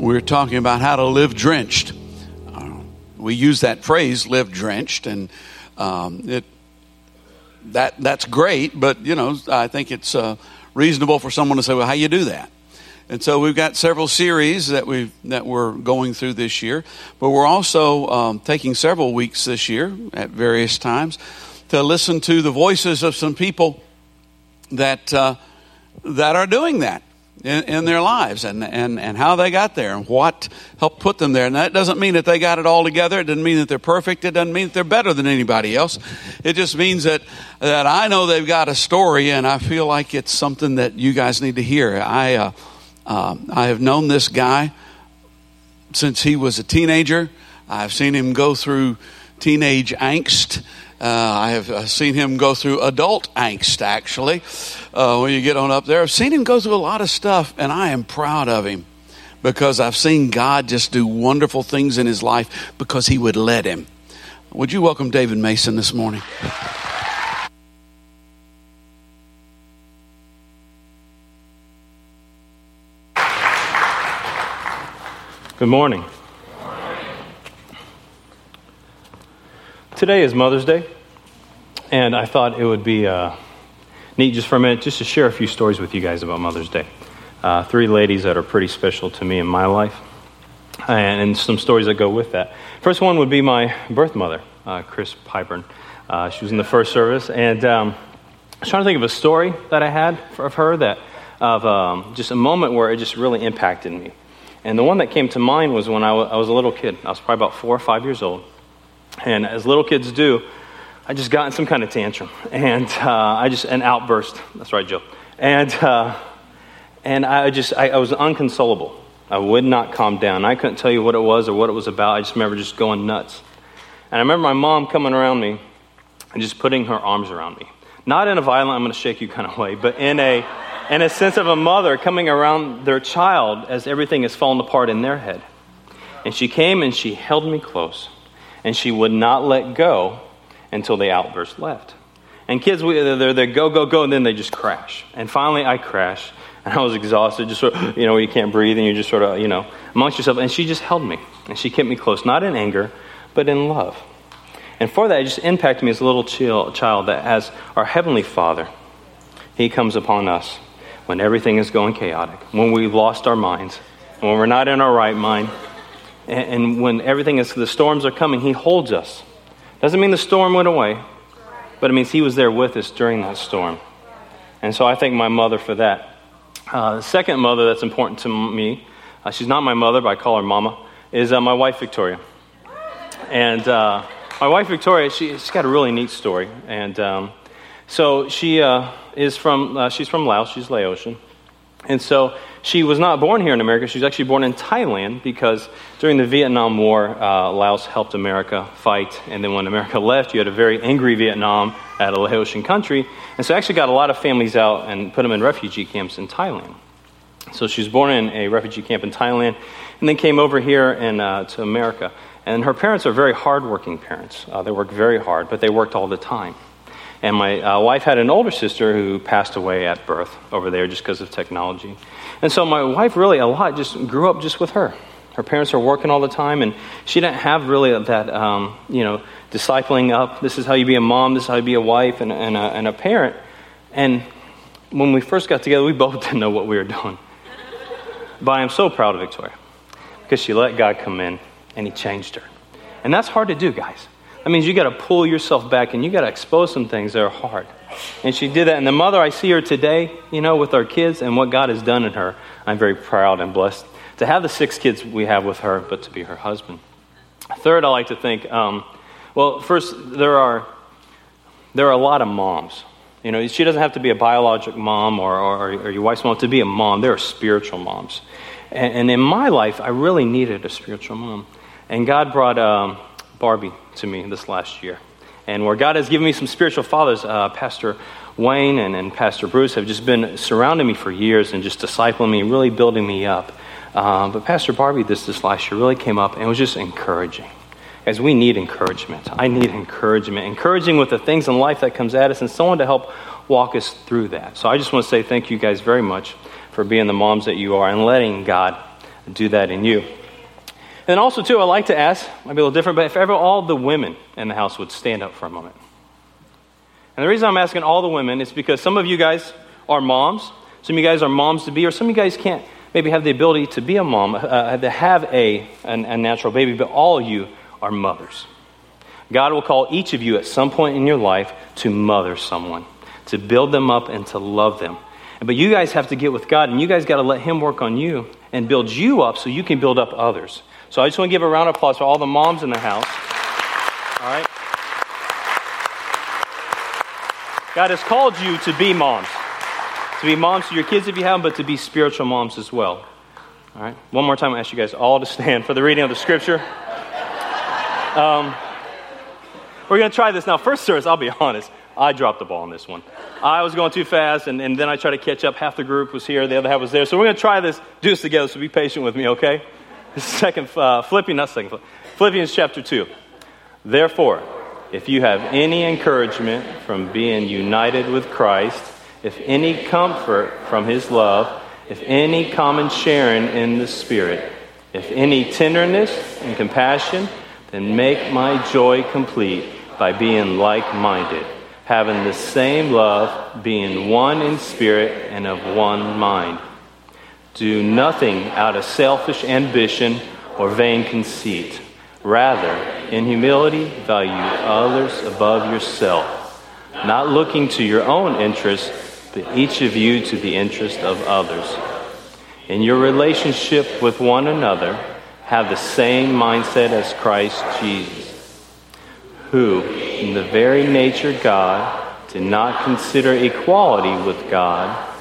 we're talking about how to live drenched. Uh, we use that phrase, live drenched, and um, it that that's great, but you know, I think it's uh, reasonable for someone to say, "Well, how you do that?" And so we've got several series that we that we're going through this year, but we're also um, taking several weeks this year at various times to listen to the voices of some people that uh, that are doing that in, in, their lives and, and, and how they got there and what helped put them there. And that doesn't mean that they got it all together. It doesn't mean that they're perfect. It doesn't mean that they're better than anybody else. It just means that, that I know they've got a story and I feel like it's something that you guys need to hear. I, uh, uh, I have known this guy since he was a teenager. I've seen him go through teenage angst. Uh, I have uh, seen him go through adult angst, actually, uh, when you get on up there. I've seen him go through a lot of stuff, and I am proud of him because I've seen God just do wonderful things in his life because he would let him. Would you welcome David Mason this morning? Good morning. Today is Mother's Day, and I thought it would be uh, neat just for a minute just to share a few stories with you guys about Mother's Day. Uh, three ladies that are pretty special to me in my life, and, and, some stories that go with that. First one would be my birth mother, uh, Chris Pipern. Uh, she was in the first service, and um, I was trying to think of a story that I had of her that of um, just a moment where it just really impacted me. And the one that came to mind was when I, w- I was a little kid. I was probably about four or five years old and as little kids do, I just got in some kind of tantrum and uh, I just, an outburst. That's right, Joe. And, uh, and I just, I, I, was unconsolable. I would not calm down. I couldn't tell you what it was or what it was about. I just remember just going nuts. And I remember my mom coming around me and just putting her arms around me. Not in a violent, I'm going to shake you kind of way, but in a, in a sense of a mother coming around their child as everything is falling apart in their head. And she came and she held me close and she would not let go until the outburst left. And kids, they're, they go, go, go, and then they just crash. And finally, I crashed, and I was exhausted, just sort of, you know, you can't breathe, and you're just sort of, you know, amongst yourself. And she just held me, and she kept me close, not in anger, but in love. And for that, it just impacted me as a little child that as our Heavenly Father, He comes upon us when everything is going chaotic, when we've lost our minds, when we're not in our right mind, and, when everything is, the storms are coming, He holds us. Doesn't mean the storm went away, but it means He was there with us during that storm. And so I thank my mother for that. Uh, the second mother that's important to me, uh, she's not my mother, but I call her Mama, is uh, my wife Victoria. And uh, my wife Victoria, she, has got a really neat story. And um, so she uh, is from, uh, she's from Laos, she's Laotian. And so she was not born here in America. She was actually born in Thailand because during the Vietnam War, uh, Laos helped America fight. And then when America left, you had a very angry Vietnam at a Laotian country. And so actually got a lot of families out and put them in refugee camps in Thailand. So she was born in a refugee camp in Thailand and then came over here and, uh, to America. And her parents are very hardworking parents. Uh, they work very hard, but they worked all the time. And my uh, wife had an older sister who passed away at birth over there just because of technology. And so my wife really a lot just grew up just with her. Her parents are working all the time, and she didn't have really that, um, you know, discipling up. This is how you be a mom, this is how you be a wife and, and, a, and a parent. And when we first got together, we both didn't know what we were doing. But I am so proud of Victoria because she let God come in and He changed her. And that's hard to do, guys. That means you got to pull yourself back and you got to expose some things that are hard. And she did that. And the mother, I see her today, you know, with our kids and what God has done in her. I'm very proud and blessed to have the six kids we have with her, but to be her husband. Third, I like to think, um, well, first, there are, there are a lot of moms. You know, she doesn't have to be a biologic mom or, or, or your wife's mom to be a mom. There are spiritual moms. And, and, in my life, I really needed a spiritual mom. And God brought um, Barbie to me this last year. And where God has given me some spiritual fathers, uh, Pastor Wayne and, and, Pastor Bruce have just been surrounding me for years and just discipling me, really building me up. Uh, but Pastor Barbie, this, this last year, really came up and was just encouraging. As we need encouragement. I need encouragement. Encouraging with the things in life that comes at us and someone to help walk us through that. So I just want to say thank you guys very much for being the moms that you are and letting God do that in you. And also, too, I'd like to ask, might be a little different, but if ever all the women in the house would stand up for a moment. And the reason I'm asking all the women is because some of you guys are moms, some of you guys are moms to be, or some of you guys can't maybe have the ability to be a mom, uh, to have a, an, a natural baby, but all you are mothers. God will call each of you at some point in your life to mother someone, to build them up and to love them. But you guys have to get with God, and you guys got to let Him work on you and build you up so you can build up others. So I just want to give a round of applause for all the moms in the house. All right? God has called you to be moms. To be moms to your kids if you have them, but to be spiritual moms as well. All right? One more time, I ask you guys all to stand for the reading of the scripture. Um, we're going to try this now. First service, I'll be honest, I dropped the ball on this one. I was going too fast, and, and then I tried to catch up. Half the group was here, the other half was there. So we're going to try this, do this together, so be patient with me, okay? Second, uh, Philippians, not second, Philippians chapter 2. Therefore, if you have any encouragement from being united with Christ, if any comfort from his love, if any common sharing in the Spirit, if any tenderness and compassion, then make my joy complete by being like minded, having the same love, being one in spirit and of one mind. Do nothing out of selfish ambition or vain conceit. Rather, in humility, value others above yourself, not looking to your own interests, but each of you to the interest of others. In your relationship with one another, have the same mindset as Christ Jesus, who, in the very nature of God, did not consider equality with God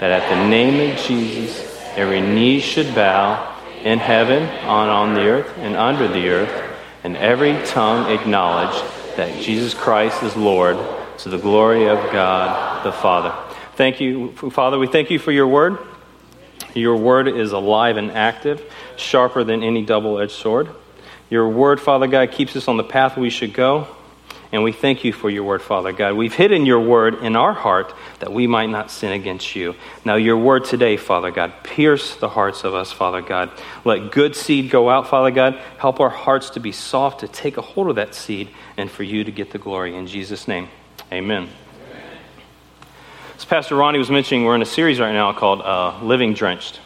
that at the name of Jesus every knee should bow in heaven, on, on the earth, and under the earth, and every tongue acknowledge that Jesus Christ is Lord to the glory of God the Father. Thank you, Father. We thank you for your word. Your word is alive and active, sharper than any double edged sword. Your word, Father God, keeps us on the path we should go. And we thank you for your word, Father God. We've hidden your word in our heart that we might not sin against you. Now, your word today, Father God, pierce the hearts of us, Father God. Let good seed go out, Father God. Help our hearts to be soft, to take a hold of that seed, and for you to get the glory. In Jesus' name, amen. As Pastor Ronnie was mentioning, we're in a series right now called uh, Living Drenched.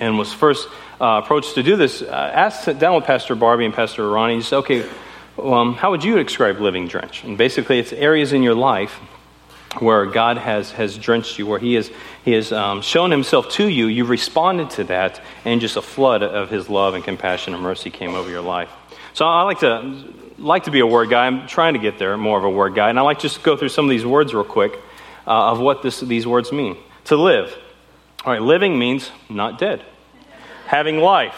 And was first uh, approached to do this, uh, asked, down with Pastor Barbie and Pastor Ronnie. He said, okay, um, how would you describe living drenched? And basically, it's areas in your life where God has, has drenched you, where He has, he has um, shown Himself to you. You've responded to that, and just a flood of His love and compassion and mercy came over your life. So I like to like to be a word guy. I'm trying to get there, more of a word guy, and I like just to go through some of these words real quick uh, of what this, these words mean. To live. All right, living means not dead. Having life,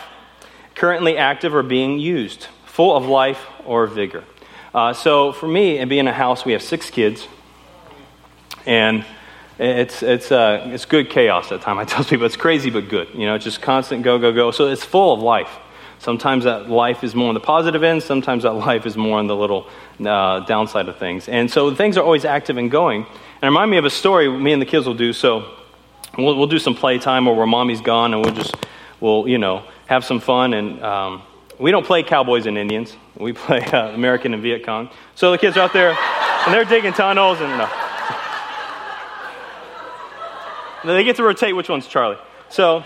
currently active or being used, full of life or vigor. Uh, so for me, and being a house, we have six kids, and it's it's uh, it's good chaos at time. I tell people it's crazy but good. You know, it's just constant go go go. So it's full of life. Sometimes that life is more on the positive end. Sometimes that life is more on the little uh, downside of things. And so things are always active and going. And remind me of a story me and the kids will do. So we'll, we'll do some playtime or where mommy's gone and we'll just, we'll, you know, have some fun. And um, we don't play cowboys and Indians. We play uh, American and Viet Cong. So the kids are out there and they're digging tunnels and they get to rotate which one's Charlie. So,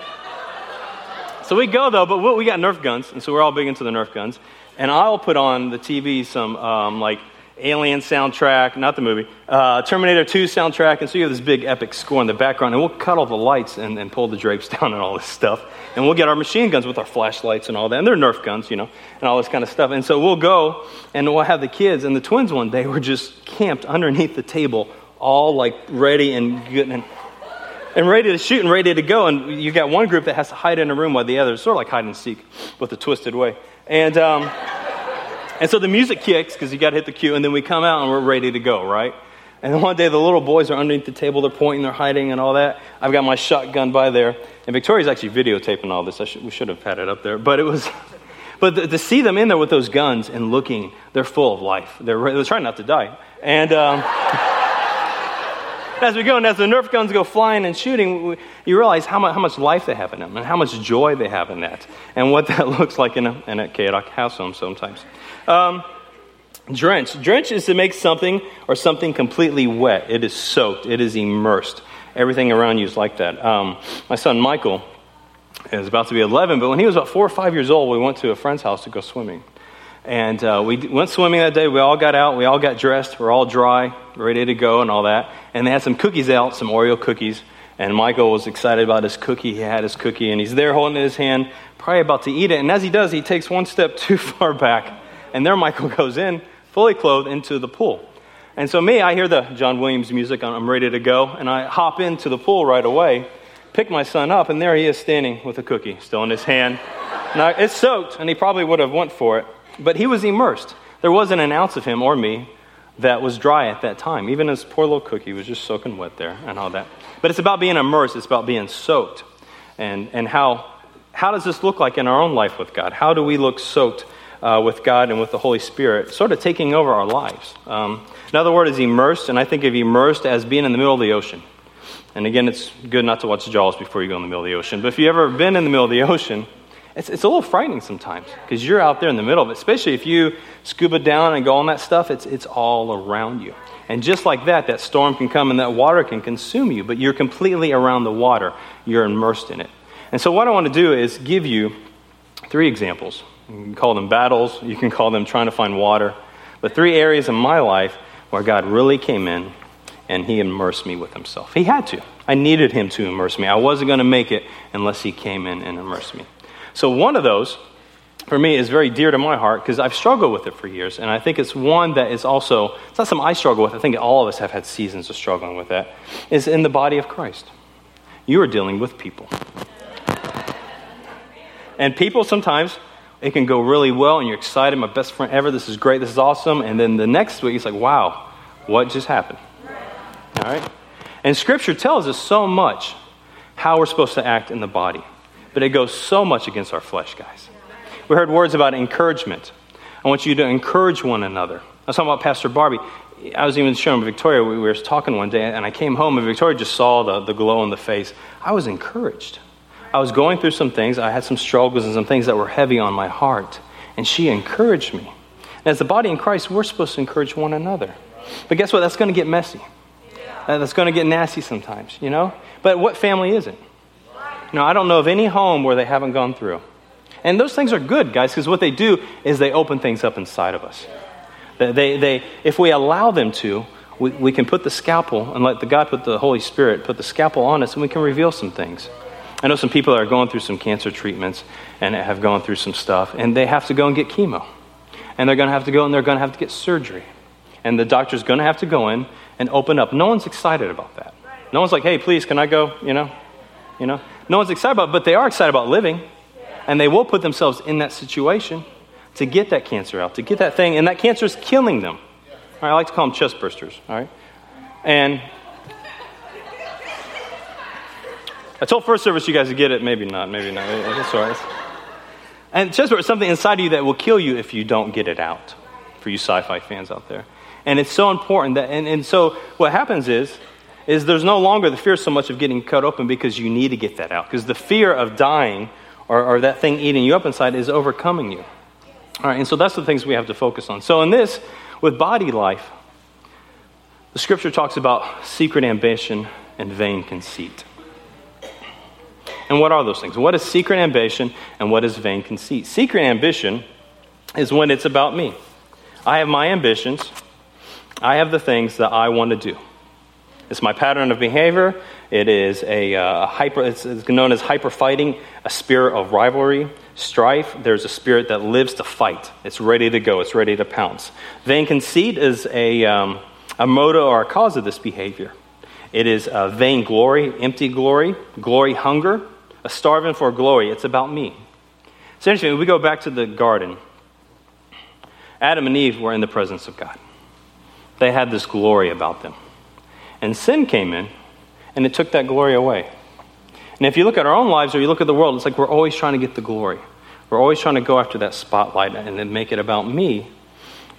so we go though, but we got Nerf guns, and so we're all big into the Nerf guns. And I'll put on the TV some um, like Alien soundtrack, not the movie, uh, Terminator 2 soundtrack, and so you have this big epic score in the background, and we'll cut all the lights and, and pull the drapes down and all this stuff. And we'll get our machine guns with our flashlights and all that, and they're Nerf guns, you know, and all this kind of stuff. And so we'll go, and we'll have the kids, and the twins one day were just camped underneath the table, all like ready and good. And and ready to shoot and ready to go. And you've got one group that has to hide in a room while the other, sort of like hide and seek, with a twisted way. And, um, and so the music kicks because you got to hit the cue, and then we come out and we're ready to go, right? And one day the little boys are underneath the table, they're pointing, they're hiding, and all that. I've got my shotgun by there, and Victoria's actually videotaping all this. Should, we should have had it up there, but it was. But to see them in there with those guns and looking, they're full of life. They're, they're trying not to die. And um, as we go, and as the Nerf guns go flying and shooting, you realize how much, how much life they have in them and how much joy they have in that, and what that looks like in a, in a chaotic house home sometimes. Um, drench. Drench is to make something or something completely wet. It is soaked, it is immersed. Everything around you is like that. Um, my son Michael is about to be 11, but when he was about four or five years old, we went to a friend's house to go swimming. And uh, we went swimming that day. We all got out. We all got dressed. We're all dry, ready to go, and all that. And they had some cookies out, some Oreo cookies. And Michael was excited about his cookie. He had his cookie, and he's there holding it in his hand, probably about to eat it. And as he does, he takes one step too far back. And there Michael goes in, fully clothed, into the pool. And so, me, I hear the John Williams music. I'm ready to go. And I hop into the pool right away pick my son up, and there he is standing with a cookie still in his hand. Now, it's soaked, and he probably would have went for it, but he was immersed. There wasn't an ounce of him or me that was dry at that time. Even his poor little cookie was just soaking wet there and all that. But it's about being immersed, it's about being soaked. And, and how, how does this look like in our own life with God? How do we look soaked uh, with God and with the Holy Spirit, sort of taking over our lives? Um, another word is immersed, and I think of immersed as being in the middle of the ocean. And again, it's good not to watch the Jaws before you go in the middle of the ocean. But if you've ever been in the middle of the ocean, it's, it's a little frightening sometimes because you're out there in the middle of it, especially if you scuba down and go on that stuff, it's, it's all around you. And just like that, that storm can come and that water can consume you, but you're completely around the water. You're immersed in it. And so, what I want to do is give you three examples. You can call them battles, you can call them trying to find water, but three areas in my life where God really came in and he immersed me with himself. He had to. I needed him to immerse me. I wasn't going to make it unless he came in and immersed me. So, one of those, for me, is very dear to my heart because I've struggled with it for years. And I think it's one that is also, it's not something I struggle with. I think all of us have had seasons of struggling with that, is in the body of Christ. You are dealing with people. And people sometimes, it can go really well and you're excited, my best friend ever, this is great, this is awesome. And then the next week, it's like, wow, what just happened? All right? And Scripture tells us so much how we're supposed to act in the body, but it goes so much against our flesh, guys. We heard words about encouragement. I want you to encourage one another. I was talking about Pastor Barbie. I was even showing Victoria, we were talking one day, and I came home, and Victoria just saw the, the glow on the face. I was encouraged. I was going through some things. I had some struggles and some things that were heavy on my heart, and she encouraged me. And as the body in Christ, we're supposed to encourage one another. But guess what? That's going to get messy. Uh, that's going to get nasty sometimes, you know? But what family is it? Know, I don't know of any home where they haven't gone through. And those things are good, guys, because what they do is they open things up inside of us. They, they, if we allow them to, we, we can put the scalpel and let the God put the Holy Spirit put the scalpel on us and we can reveal some things. I know some people that are going through some cancer treatments and have gone through some stuff, and they have to go and get chemo. And they're going to have to go and they're going to have to get surgery. And the doctor's going to have to go in and open up. No one's excited about that. No one's like, hey, please, can I go? You know? You know? No one's excited about it, but they are excited about living. And they will put themselves in that situation to get that cancer out, to get that thing, and that cancer is killing them. I like to call them chest bursters, all right? And I told first service you guys to get it, maybe not, maybe not. That's all right. And chest burster is something inside of you that will kill you if you don't get it out, for you sci fi fans out there. And it's so important that, and, and so what happens is, is there's no longer the fear so much of getting cut open because you need to get that out. Because the fear of dying or, or that thing eating you up inside is overcoming you. All right, and so that's the things we have to focus on. So in this, with body life, the scripture talks about secret ambition and vain conceit. And what are those things? What is secret ambition and what is vain conceit? Secret ambition is when it's about me. I have my ambitions, I have the things that I want to do. It's my pattern of behavior. It is a uh, hyper, it's, it's known as hyper fighting, a spirit of rivalry, strife. There's a spirit that lives to fight. It's ready to go, it's ready to pounce. Vain conceit is a, um, a motive or a cause of this behavior. It is a vain glory, empty glory, glory hunger, a starving for glory. It's about me. It's interesting. We go back to the garden. Adam and Eve were in the presence of God. They had this glory about them. And sin came in, and it took that glory away. And if you look at our own lives or you look at the world, it's like we're always trying to get the glory. We're always trying to go after that spotlight and then make it about me.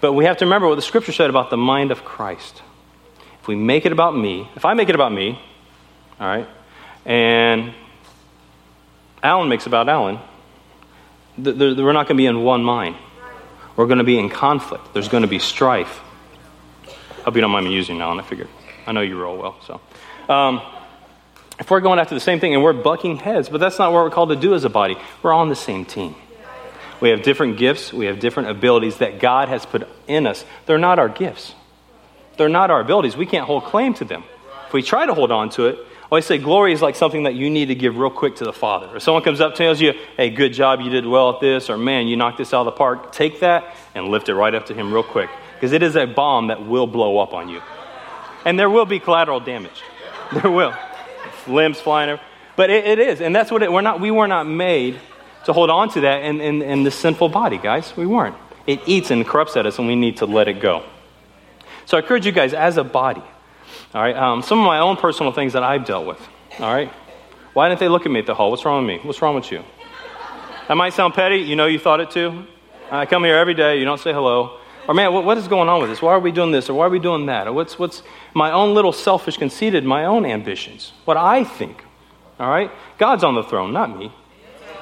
But we have to remember what the scripture said about the mind of Christ. If we make it about me, if I make it about me, all right, and Alan makes about Alan, we're not going to be in one mind. We're going to be in conflict. There's going to be strife. I hope you don't mind me using Alan. I figured. I know you roll well. So, um, if we're going after the same thing and we're bucking heads, but that's not what we're called to do as a body, we're all on the same team. We have different gifts, we have different abilities that God has put in us. They're not our gifts, they're not our abilities. We can't hold claim to them. If we try to hold on to it, always say glory is like something that you need to give real quick to the Father. If someone comes up tells you, hey, good job, you did well at this, or man, you knocked this out of the park, take that and lift it right up to Him real quick. Because it is a bomb that will blow up on you. And there will be collateral damage. There will. Limbs flying. But it, it is. And that's what it, we're not, we were not made to hold on to that in, in, in the sinful body, guys. We weren't. It eats and corrupts at us, and we need to let it go. So I encourage you guys, as a body, all right, um, some of my own personal things that I've dealt with, all right? Why didn't they look at me at the hall? What's wrong with me? What's wrong with you? That might sound petty. You know you thought it too. I come here every day. You don't say hello. Or, man, what, what is going on with this? Why are we doing this? Or why are we doing that? Or what's, what's my own little selfish, conceited, my own ambitions? What I think. All right? God's on the throne, not me.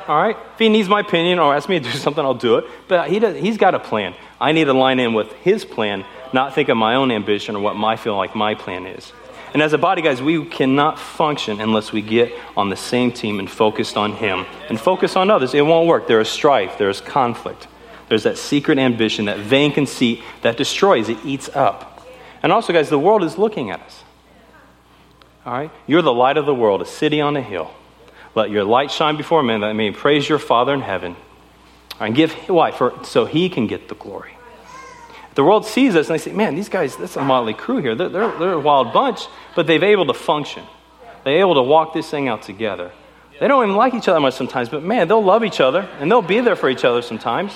All right? If he needs my opinion or asks me to do something, I'll do it. But he does, he's got a plan. I need to line in with his plan, not think of my own ambition or what my feel like my plan is. And as a body, guys, we cannot function unless we get on the same team and focused on Him and focus on others. It won't work. There is strife, there is conflict, there's that secret ambition, that vain conceit that destroys, it eats up. And also, guys, the world is looking at us. All right? You're the light of the world, a city on a hill. Let your light shine before men that may praise your Father in heaven. And give why? For so he can get the glory. The world sees us and they say, man, these guys, that's a motley crew here. They're, they're, they're a wild bunch, but they've able to function. They're able to walk this thing out together. They don't even like each other much sometimes, but man, they'll love each other and they'll be there for each other sometimes.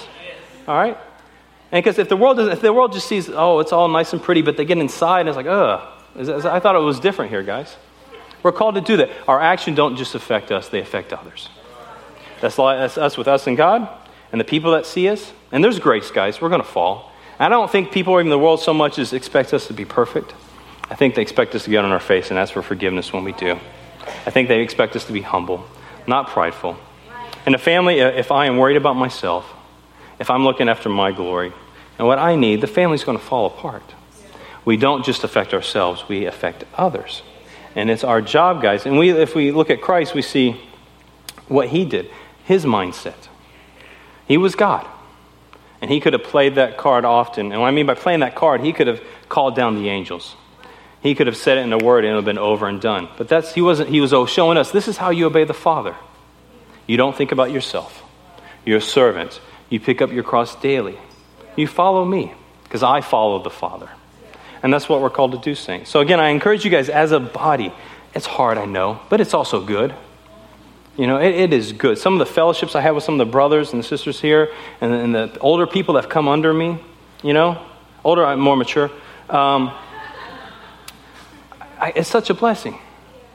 All right? And because if the world doesn't, if the world just sees, oh, it's all nice and pretty, but they get inside and it's like, ugh. I thought it was different here, guys. We're called to do that. Our action don't just affect us, they affect others. That's, that's us with us and God and the people that see us. And there's grace, guys. We're going to fall. I don't think people or even the world so much as expect us to be perfect. I think they expect us to get on our face and ask for forgiveness when we do. I think they expect us to be humble, not prideful. In a family, uh, if I am worried about myself, if I'm looking after my glory and what I need, the family's going to fall apart. We don't just affect ourselves, we affect others. And it's our job, guys. And we, if we look at Christ, we see what he did, his mindset. He was God. And he could have played that card often. And what I mean by playing that card, he could have called down the angels. He could have said it in a word and it would have been over and done. But that's he wasn't he was showing us this is how you obey the Father. You don't think about yourself. You're a servant. You pick up your cross daily. You follow me, because I follow the Father. And that's what we're called to do, saints. So again, I encourage you guys as a body. It's hard, I know, but it's also good. You know, it, it is good. Some of the fellowships I have with some of the brothers and the sisters here, and, and the older people that have come under me, you know, older, I'm more mature. Um, I, it's such a blessing.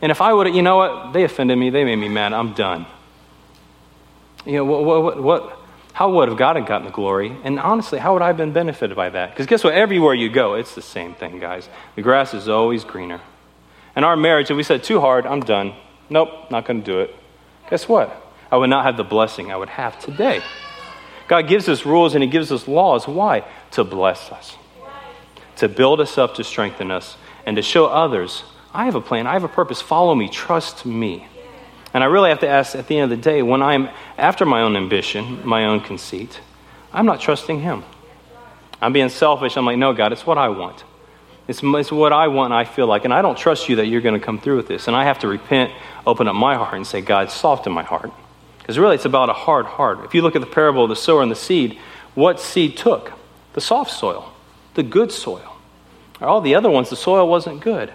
And if I would, you know what, they offended me, they made me mad, I'm done. You know, what, what, what how would have God have gotten the glory? And honestly, how would I have been benefited by that? Because guess what? Everywhere you go, it's the same thing, guys. The grass is always greener. And our marriage, if we said too hard, I'm done. Nope, not going to do it guess what? I would not have the blessing I would have today. God gives us rules and He gives us laws. Why? To bless us, to build us up, to strengthen us, and to show others I have a plan, I have a purpose. Follow me, trust me. And I really have to ask at the end of the day, when I'm after my own ambition, my own conceit, I'm not trusting Him. I'm being selfish. I'm like, no, God, it's what I want. It's, it's what I want I feel like. And I don't trust you that you're going to come through with this. And I have to repent, open up my heart, and say, God, soften my heart. Because really, it's about a hard heart. If you look at the parable of the sower and the seed, what seed took? The soft soil, the good soil. All the other ones, the soil wasn't good.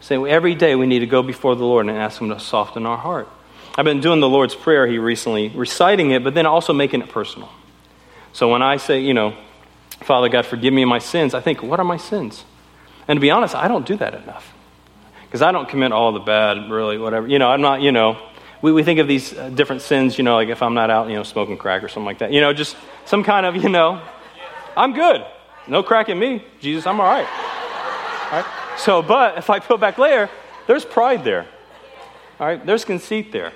Saying every day we need to go before the Lord and ask Him to soften our heart. I've been doing the Lord's Prayer here recently, reciting it, but then also making it personal. So when I say, you know, Father God, forgive me my sins, I think, what are my sins? And to be honest, I don't do that enough. Because I don't commit all the bad, really, whatever. You know, I'm not, you know, we, we think of these uh, different sins, you know, like if I'm not out, you know, smoking crack or something like that. You know, just some kind of, you know, I'm good. No crack in me. Jesus, I'm all right. All right? So, but if I peel back later, there's pride there. All right? There's conceit there.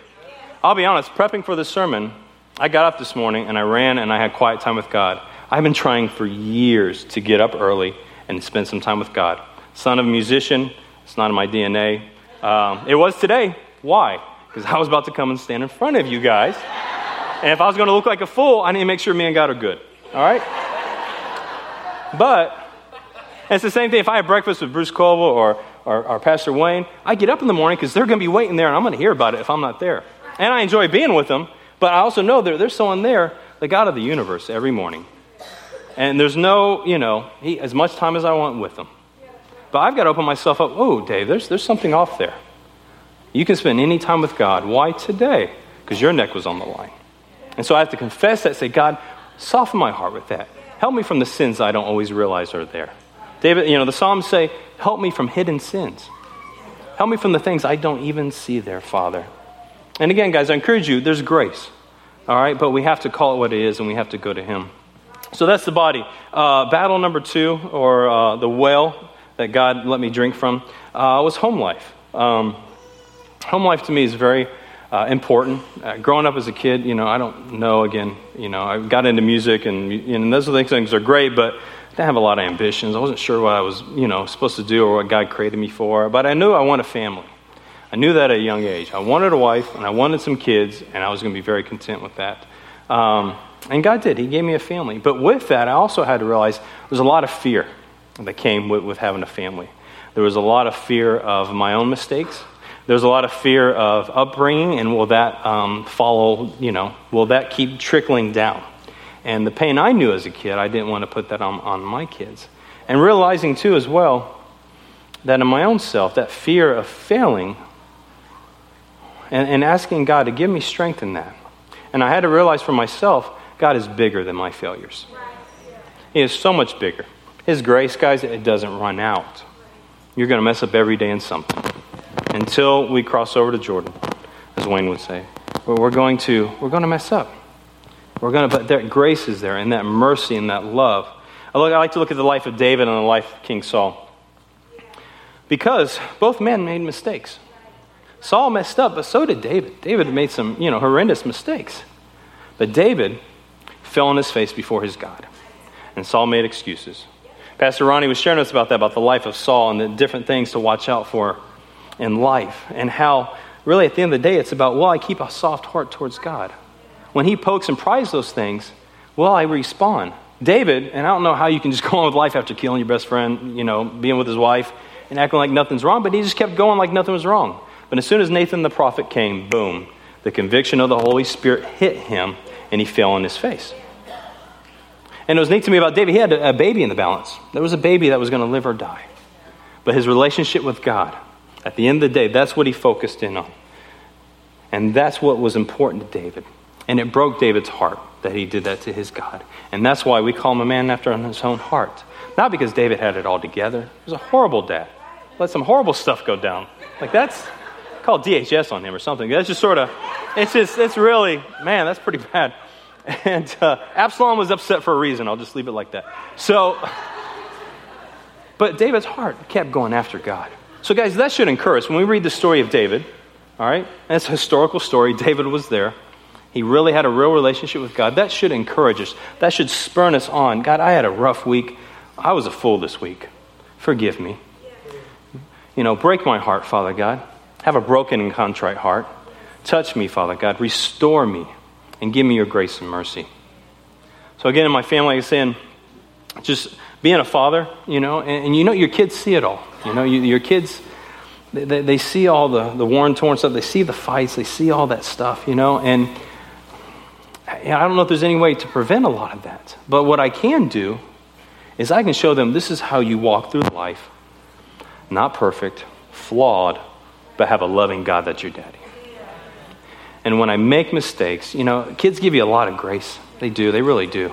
I'll be honest, prepping for this sermon, I got up this morning and I ran and I had quiet time with God. I've been trying for years to get up early and spend some time with God. Son of a musician, it's not in my DNA. Um, it was today. Why? Because I was about to come and stand in front of you guys. And if I was going to look like a fool, I need to make sure me and God are good. All right? But it's the same thing if I have breakfast with Bruce Colville or, or, or Pastor Wayne. I get up in the morning because they're going to be waiting there and I'm going to hear about it if I'm not there. And I enjoy being with them, but I also know that there's someone there, the God of the universe, every morning. And there's no, you know, he, as much time as I want with them. But I've got to open myself up. Oh, Dave, there's, there's something off there. You can spend any time with God. Why today? Because your neck was on the line. And so I have to confess that, say, God, soften my heart with that. Help me from the sins I don't always realize are there. David, you know, the Psalms say, help me from hidden sins. Help me from the things I don't even see there, Father. And again, guys, I encourage you, there's grace. All right? But we have to call it what it is and we have to go to Him. So that's the body. Uh, battle number two, or uh, the well that God let me drink from, uh, was home life. Um, home life to me is very uh, important. Uh, growing up as a kid, you know, I don't know, again, you know, I got into music and, and those things are great, but I didn't have a lot of ambitions. I wasn't sure what I was, you know, supposed to do or what God created me for, but I knew I wanted a family. I knew that at a young age. I wanted a wife and I wanted some kids, and I was going to be very content with that. Um, and God did. He gave me a family. But with that, I also had to realize there's a lot of fear that came with, with having a family. There was a lot of fear of my own mistakes. There was a lot of fear of upbringing, and will that um, follow, you know, will that keep trickling down? And the pain I knew as a kid, I didn't want to put that on, on my kids. And realizing, too, as well, that in my own self, that fear of failing, and, and asking God to give me strength in that. And I had to realize for myself, God is bigger than my failures. He is so much bigger. His grace, guys, it doesn't run out. You're going to mess up every day in something until we cross over to Jordan, as Wayne would say. But we're going to we're going to mess up. We're going to, but that grace is there, and that mercy and that love. I, look, I like to look at the life of David and the life of King Saul, because both men made mistakes. Saul messed up, but so did David. David made some, you know, horrendous mistakes. But David fell on his face before his God, and Saul made excuses. Pastor Ronnie was sharing us about that, about the life of Saul and the different things to watch out for in life, and how really at the end of the day it's about, will I keep a soft heart towards God? When he pokes and pries those things, will I respond? David, and I don't know how you can just go on with life after killing your best friend, you know, being with his wife and acting like nothing's wrong, but he just kept going like nothing was wrong. But as soon as Nathan the prophet came, boom, the conviction of the Holy Spirit hit him and he fell on his face. And it was neat to me about David. He had a baby in the balance. There was a baby that was going to live or die. But his relationship with God, at the end of the day, that's what he focused in on. And that's what was important to David. And it broke David's heart that he did that to his God. And that's why we call him a man after his own heart. Not because David had it all together. He was a horrible dad. Let some horrible stuff go down. Like that's called DHS on him or something. That's just sort of, it's just, it's really, man, that's pretty bad. And uh, Absalom was upset for a reason. I'll just leave it like that. So, but David's heart kept going after God. So, guys, that should encourage us. When we read the story of David, all right, and it's a historical story, David was there. He really had a real relationship with God. That should encourage us. That should spur us on. God, I had a rough week. I was a fool this week. Forgive me. You know, break my heart, Father God. Have a broken and contrite heart. Touch me, Father God. Restore me and give me your grace and mercy. So, again, in my family, I was saying, just being a father, you know, and, and you know, your kids see it all. You know, you, your kids, they, they, they, see all the, the worn, torn stuff. They see the fights. They see all that stuff, you know, and I don't know if there's any way to prevent a lot of that. But what I can do is I can show them this is how you walk through life. Not perfect, flawed, but have a loving God that's your daddy. And when I make mistakes, you know, kids give you a lot of grace. They do, they really do.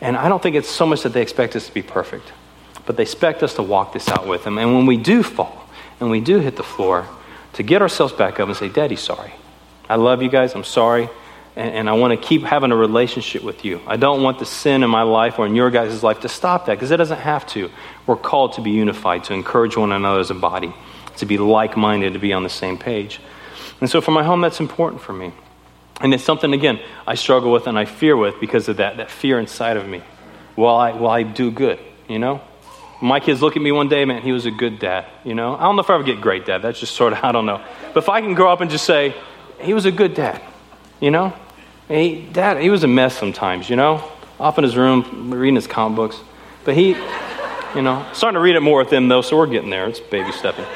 And I don't think it's so much that they expect us to be perfect, but they expect us to walk this out with them. And when we do fall and we do hit the floor, to get ourselves back up and say, Daddy, sorry. I love you guys. I'm sorry. And, and I want to keep having a relationship with you. I don't want the sin in my life or in your guys' life to stop that because it doesn't have to. We're called to be unified, to encourage one another as a body, to be like minded, to be on the same page. And so for my home, that's important for me. And it's something, again, I struggle with and I fear with because of that, that fear inside of me. While I, while I do good, you know? My kids look at me one day, man, he was a good dad, you know? I don't know if I ever get great dad. That's just sort of, I don't know. But if I can grow up and just say, he was a good dad, you know? He, dad, he was a mess sometimes, you know? Off in his room, reading his comic books. But he, you know, starting to read it more with him, though, so we're getting there. It's baby stepping.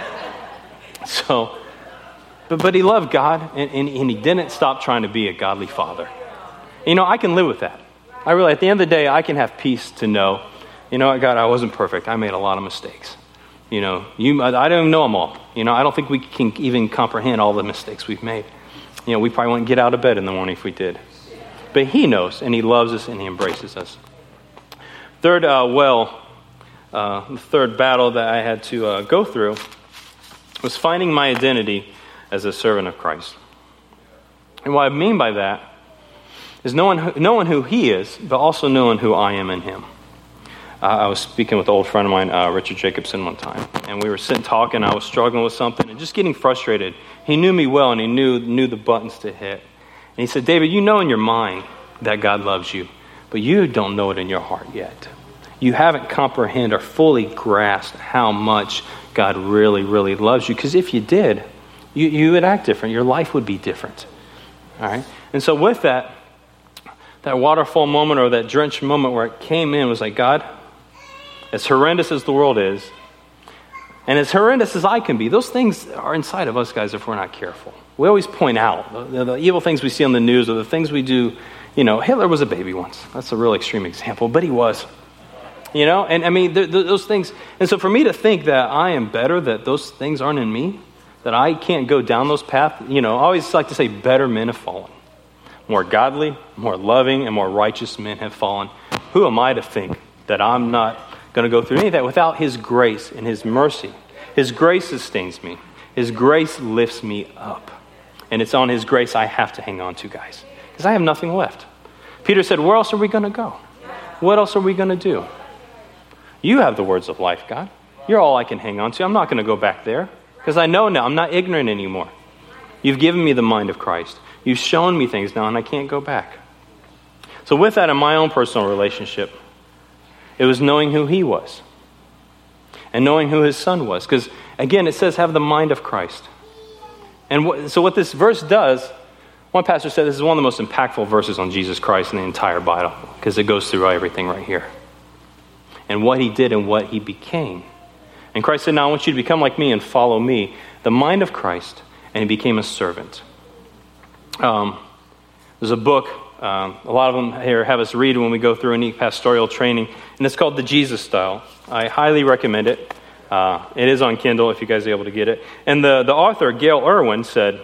So, but, but he loved God, and, and, and he didn't stop trying to be a godly father. You know, I can live with that. I really, at the end of the day, I can have peace to know, you know God, I wasn't perfect. I made a lot of mistakes. You know, you, I don't know them all. You know, I don't think we can even comprehend all the mistakes we've made. You know, we probably wouldn't get out of bed in the morning if we did. But He knows, and He loves us, and He embraces us. Third, uh, well, uh, the third battle that I had to uh, go through was finding my identity as a servant of Christ. And what I mean by that is knowing, knowing who He is, but also knowing who I am in Him. Uh, I was speaking with an old friend of mine, uh, Richard Jacobson, one time, and we were sitting talking. I was struggling with something and just getting frustrated. He knew me well, and he knew, knew the buttons to hit. And he said, David, you know in your mind that God loves you, but you don't know it in your heart yet. You haven't comprehended or fully grasped how much God really, really loves you. Because if you did, you, you would act different. Your life would be different. All right? And so, with that, that waterfall moment or that drenched moment where it came in was like, God, as horrendous as the world is, and as horrendous as I can be, those things are inside of us, guys, if we're not careful. We always point out the, the, evil things we see on the news or the things we do. You know, Hitler was a baby once. That's a real extreme example, but he was. You know, and I mean, those things. And so for me to think that I am better, that those things aren't in me, that I can't go down those paths. You know, I always like to say better men have fallen. More godly, more loving, and more righteous men have fallen. Who am I to think that I'm not going to go through any of that without His grace and His mercy? His grace sustains me, His grace lifts me up. And it's on His grace I have to hang on to, guys, because I have nothing left. Peter said, Where else are we going to go? What else are we going to do? You have the words of life, God. You're all I can hang on to. I'm not going to go back there. Because I know now, I'm not ignorant anymore. You've given me the mind of Christ. You've shown me things now, and I can't go back. So, with that, in my own personal relationship, it was knowing who He was and knowing who His Son was. Because, again, it says, have the mind of Christ. And what, so, what this verse does, one pastor said this is one of the most impactful verses on Jesus Christ in the entire Bible because it goes through everything right here. And what He did and what He became. And Christ said, Now I want you to become like me and follow me, the mind of Christ, and he became a servant. Um, there's a book, um, a lot of them here have us read when we go through any pastoral training, and it's called The Jesus Style. I highly recommend it. Uh, it is on Kindle if you guys are able to get it. And the, the author, Gayle Erwin, said,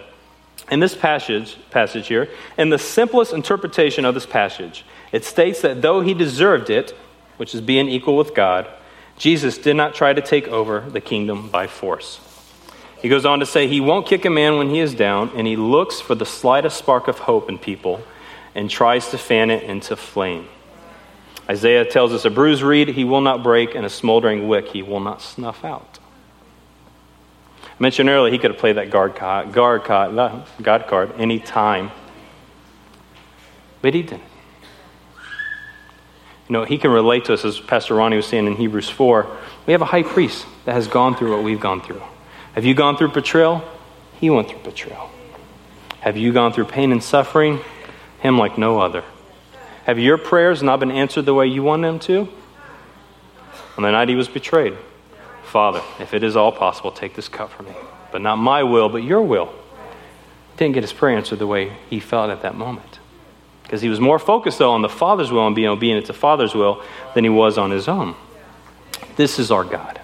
in this passage, passage here, in the simplest interpretation of this passage, it states that though he deserved it, which is being equal with God, Jesus did not try to take over the kingdom by force. He goes on to say he won't kick a man when he is down, and he looks for the slightest spark of hope in people and tries to fan it into flame. Isaiah tells us a bruised reed he will not break, and a smoldering wick he will not snuff out. I mentioned earlier he could have played that guard card, guard card, God card any time, but he didn't. You know, he can relate to us, as Pastor Ronnie was saying in Hebrews 4. We have a high priest that has gone through what we've gone through. Have you gone through betrayal? He went through betrayal. Have you gone through pain and suffering? Him like no other. Have your prayers not been answered the way you want them to? On the night he was betrayed, Father, if it is all possible, take this cup from me. But not my will, but your will. Didn't get his prayer answered the way he felt at that moment. Because he was more focused, though, on the Father's will and being obedient to Father's will than he was on his own. This is our God.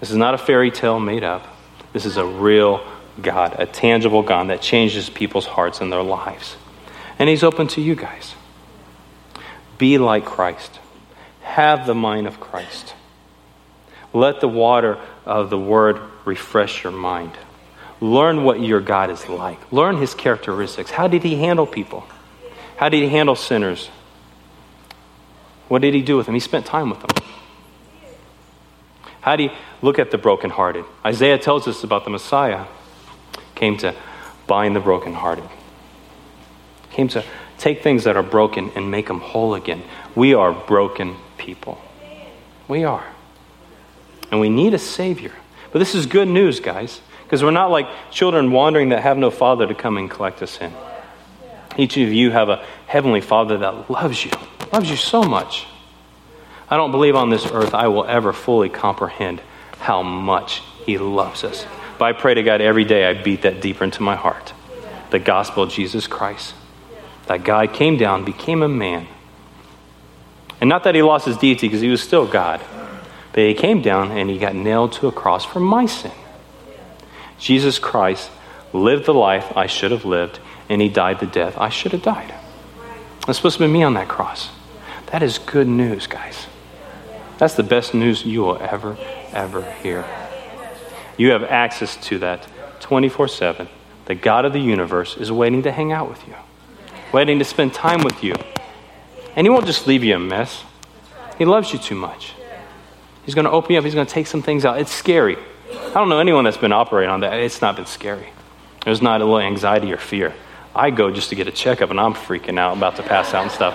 This is not a fairy tale made up. This is a real God, a tangible God that changes people's hearts and their lives. And He's open to you guys. Be like Christ, have the mind of Christ. Let the water of the Word refresh your mind. Learn what your God is like. Learn His characteristics. How did He handle people? How did He handle sinners? What did He do with them? He spent time with them. How do you look at the brokenhearted? Isaiah tells us about the Messiah came to bind the brokenhearted, came to take things that are broken and make them whole again. We are broken people. We are. And we need a Savior. But this is good news, guys, because we're not like children wandering that have no Father to come and collect us in. Each of you have a Heavenly Father that loves you, loves you so much. I don't believe on this earth I will ever fully comprehend how much He loves us. But I pray to God every day I beat that deeper into my heart. The gospel of Jesus Christ. That God came down, became a man. And not that he lost his deity because he was still God, but he came down and he got nailed to a cross for my sin. Jesus Christ lived the life I should have lived, and he died the death I should have died. That's supposed to be me on that cross. That is good news, guys. That's the best news you will ever, ever hear. You have access to that 24 7. The God of the universe is waiting to hang out with you, waiting to spend time with you. And He won't just leave you a mess, He loves you too much. He's going to open you up, He's going to take some things out. It's scary. I don't know anyone that's been operating on that. It's not been scary. There's not a little anxiety or fear. I go just to get a checkup and I'm freaking out, about to pass out and stuff.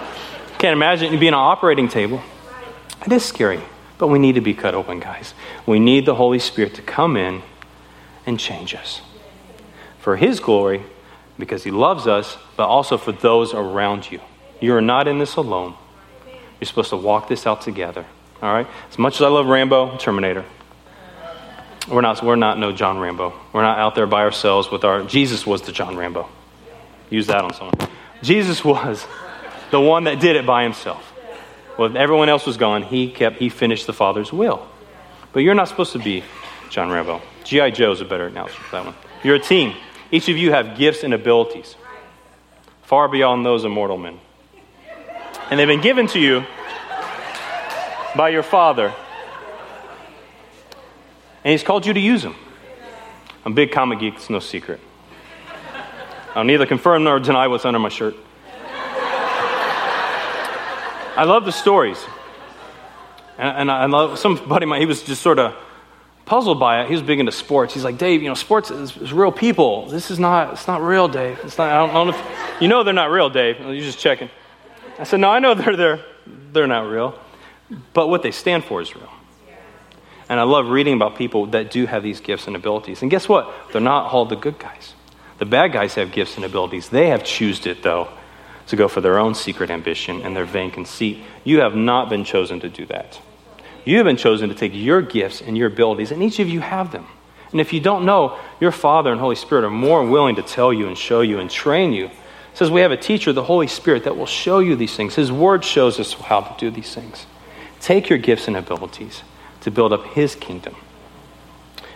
Can't imagine being on an operating table. It is scary. But we need to be cut open, guys. We need the Holy Spirit to come in and change us for His glory, because He loves us, but also for those around you. You are not in this alone. You're supposed to walk this out together. All right? As much as I love Rambo, Terminator, we're not, we're not no John Rambo. We're not out there by ourselves with our. Jesus was the John Rambo. Use that on someone. Jesus was the one that did it by himself. Well, everyone else was gone. He kept, he finished the Father's will. But you're not supposed to be John Rambo. G.I. Joe is a better analogy for that one. You're a team. Each of you have gifts and abilities far beyond those of mortal men. And they've been given to you by your Father. And He's called you to use them. I'm a big comic geek, it's no secret. I'll neither confirm nor deny what's under my shirt. I love the stories. And, and I love somebody, he was just sort of puzzled by it. He was big into sports. He's like, Dave, you know, sports is, is real people. This is not, it's not real, Dave. It's not, I don't, I don't know if, you know they're not real, Dave. You're just checking. I said, no, I know they're, they're, they're not real. But what they stand for is real. And I love reading about people that do have these gifts and abilities. And guess what? They're not all the good guys. The bad guys have gifts and abilities. They have chosen it, though, to go for their own secret ambition and their vain conceit. You have not been chosen to do that. You have been chosen to take your gifts and your abilities, and each of you have them. And if you don't know, your Father and Holy Spirit are more willing to tell you and show you and train you. It says we have a teacher, the Holy Spirit, that will show you these things. His Word shows us how to do these things. Take your gifts and abilities to build up His kingdom.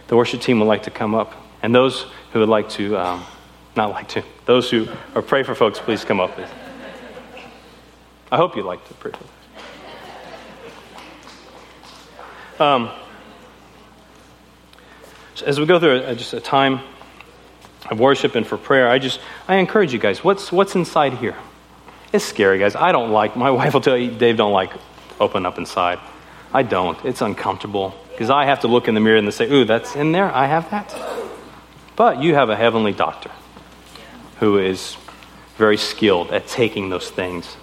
The worship team would like to come up, and those who would like to, um, not like to, those who pray for folks, please come up, please. I hope you like to pray for. Um, as we go through a, just a time of worship and for prayer, I just I encourage you guys. What's what's inside here? It's scary, guys. I don't like. My wife will tell you, Dave, don't like open up inside. I don't. It's uncomfortable because I have to look in the mirror and say, "Ooh, that's in there. I have that." But you have a heavenly doctor who is very skilled at taking those things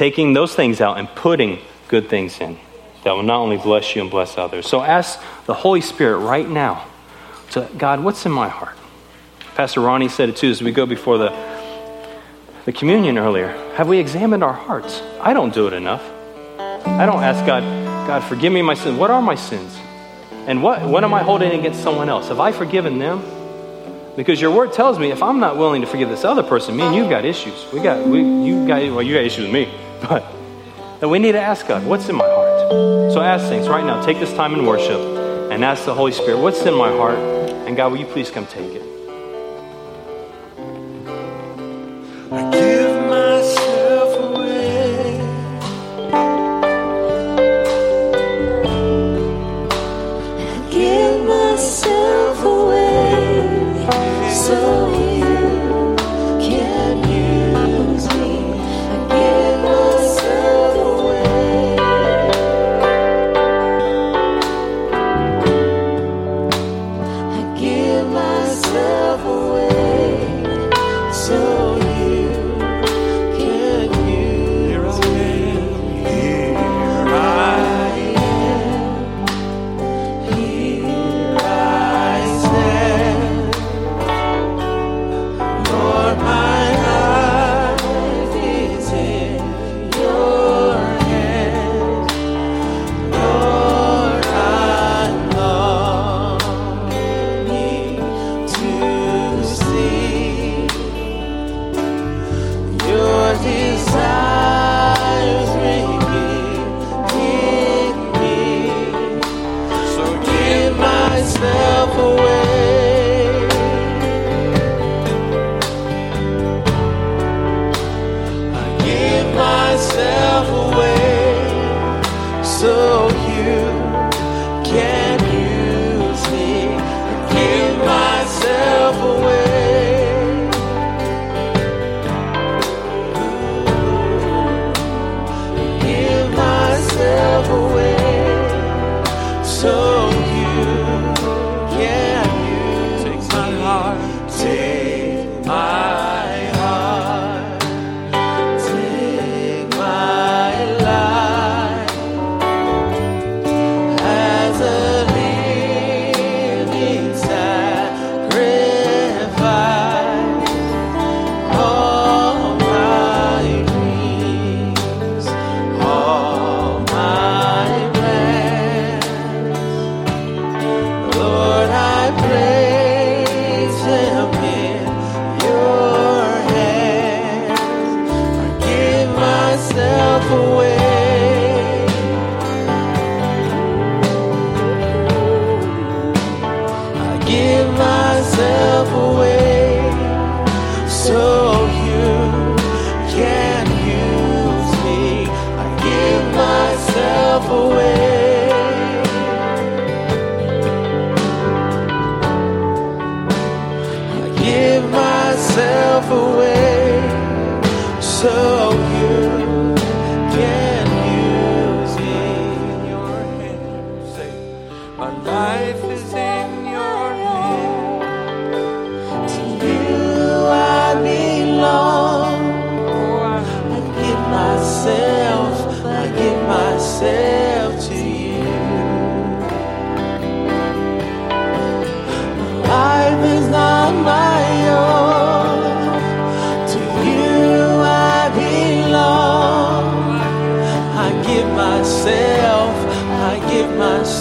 taking those things out and putting good things in that will not only bless you and bless others. So ask the Holy Spirit right now to God, what's in my heart? Pastor Ronnie said it too as we go before the, the communion earlier. Have we examined our hearts? I don't do it enough. I don't ask God, God, forgive me my sins. What are my sins? And what, what am I holding against someone else? Have I forgiven them? Because your word tells me if I'm not willing to forgive this other person, me and you've got issues. We got, we, you got, well, you got issues with me. But that we need to ask God, what's in my heart? So ask things right now. Take this time in worship and ask the Holy Spirit, what's in my heart? And God, will you please come take it?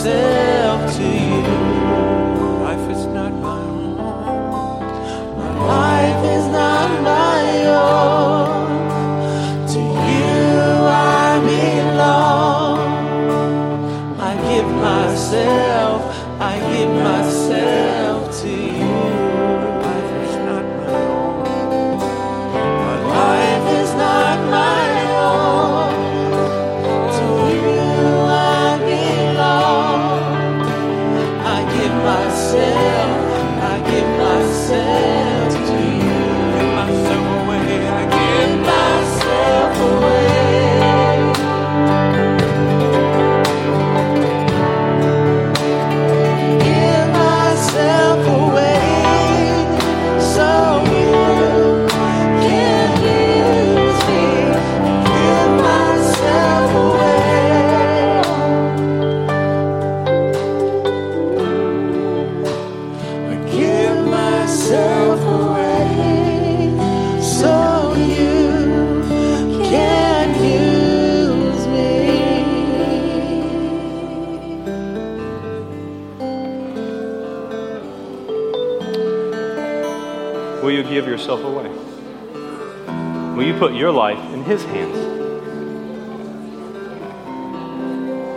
Give give yourself away? Will you put your life in His hands?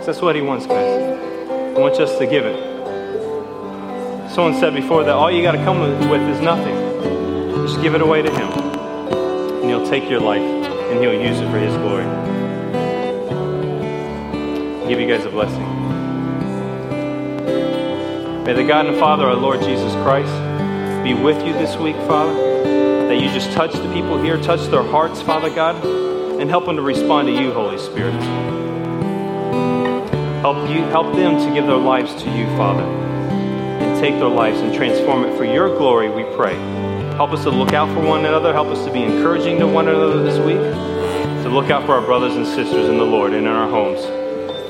That's what He wants, guys. He wants us to give it Someone said before that all you got to come with is nothing. Just give it away to Him, and He'll take your life and He'll use it for His glory. I'll give you guys a blessing. May the God and Father, our Lord Jesus Christ, be with you this week, Father. That you just touch the people here, touch their hearts, Father God, and help them to respond to you, Holy Spirit. Help you help them to give their lives to you, Father, and take their lives and transform it for your glory, we pray. Help us to look out for one another, help us to be encouraging to one another this week, to look out for our brothers and sisters in the Lord and in our homes.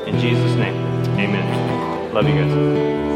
In Jesus' name. Amen. Love you guys.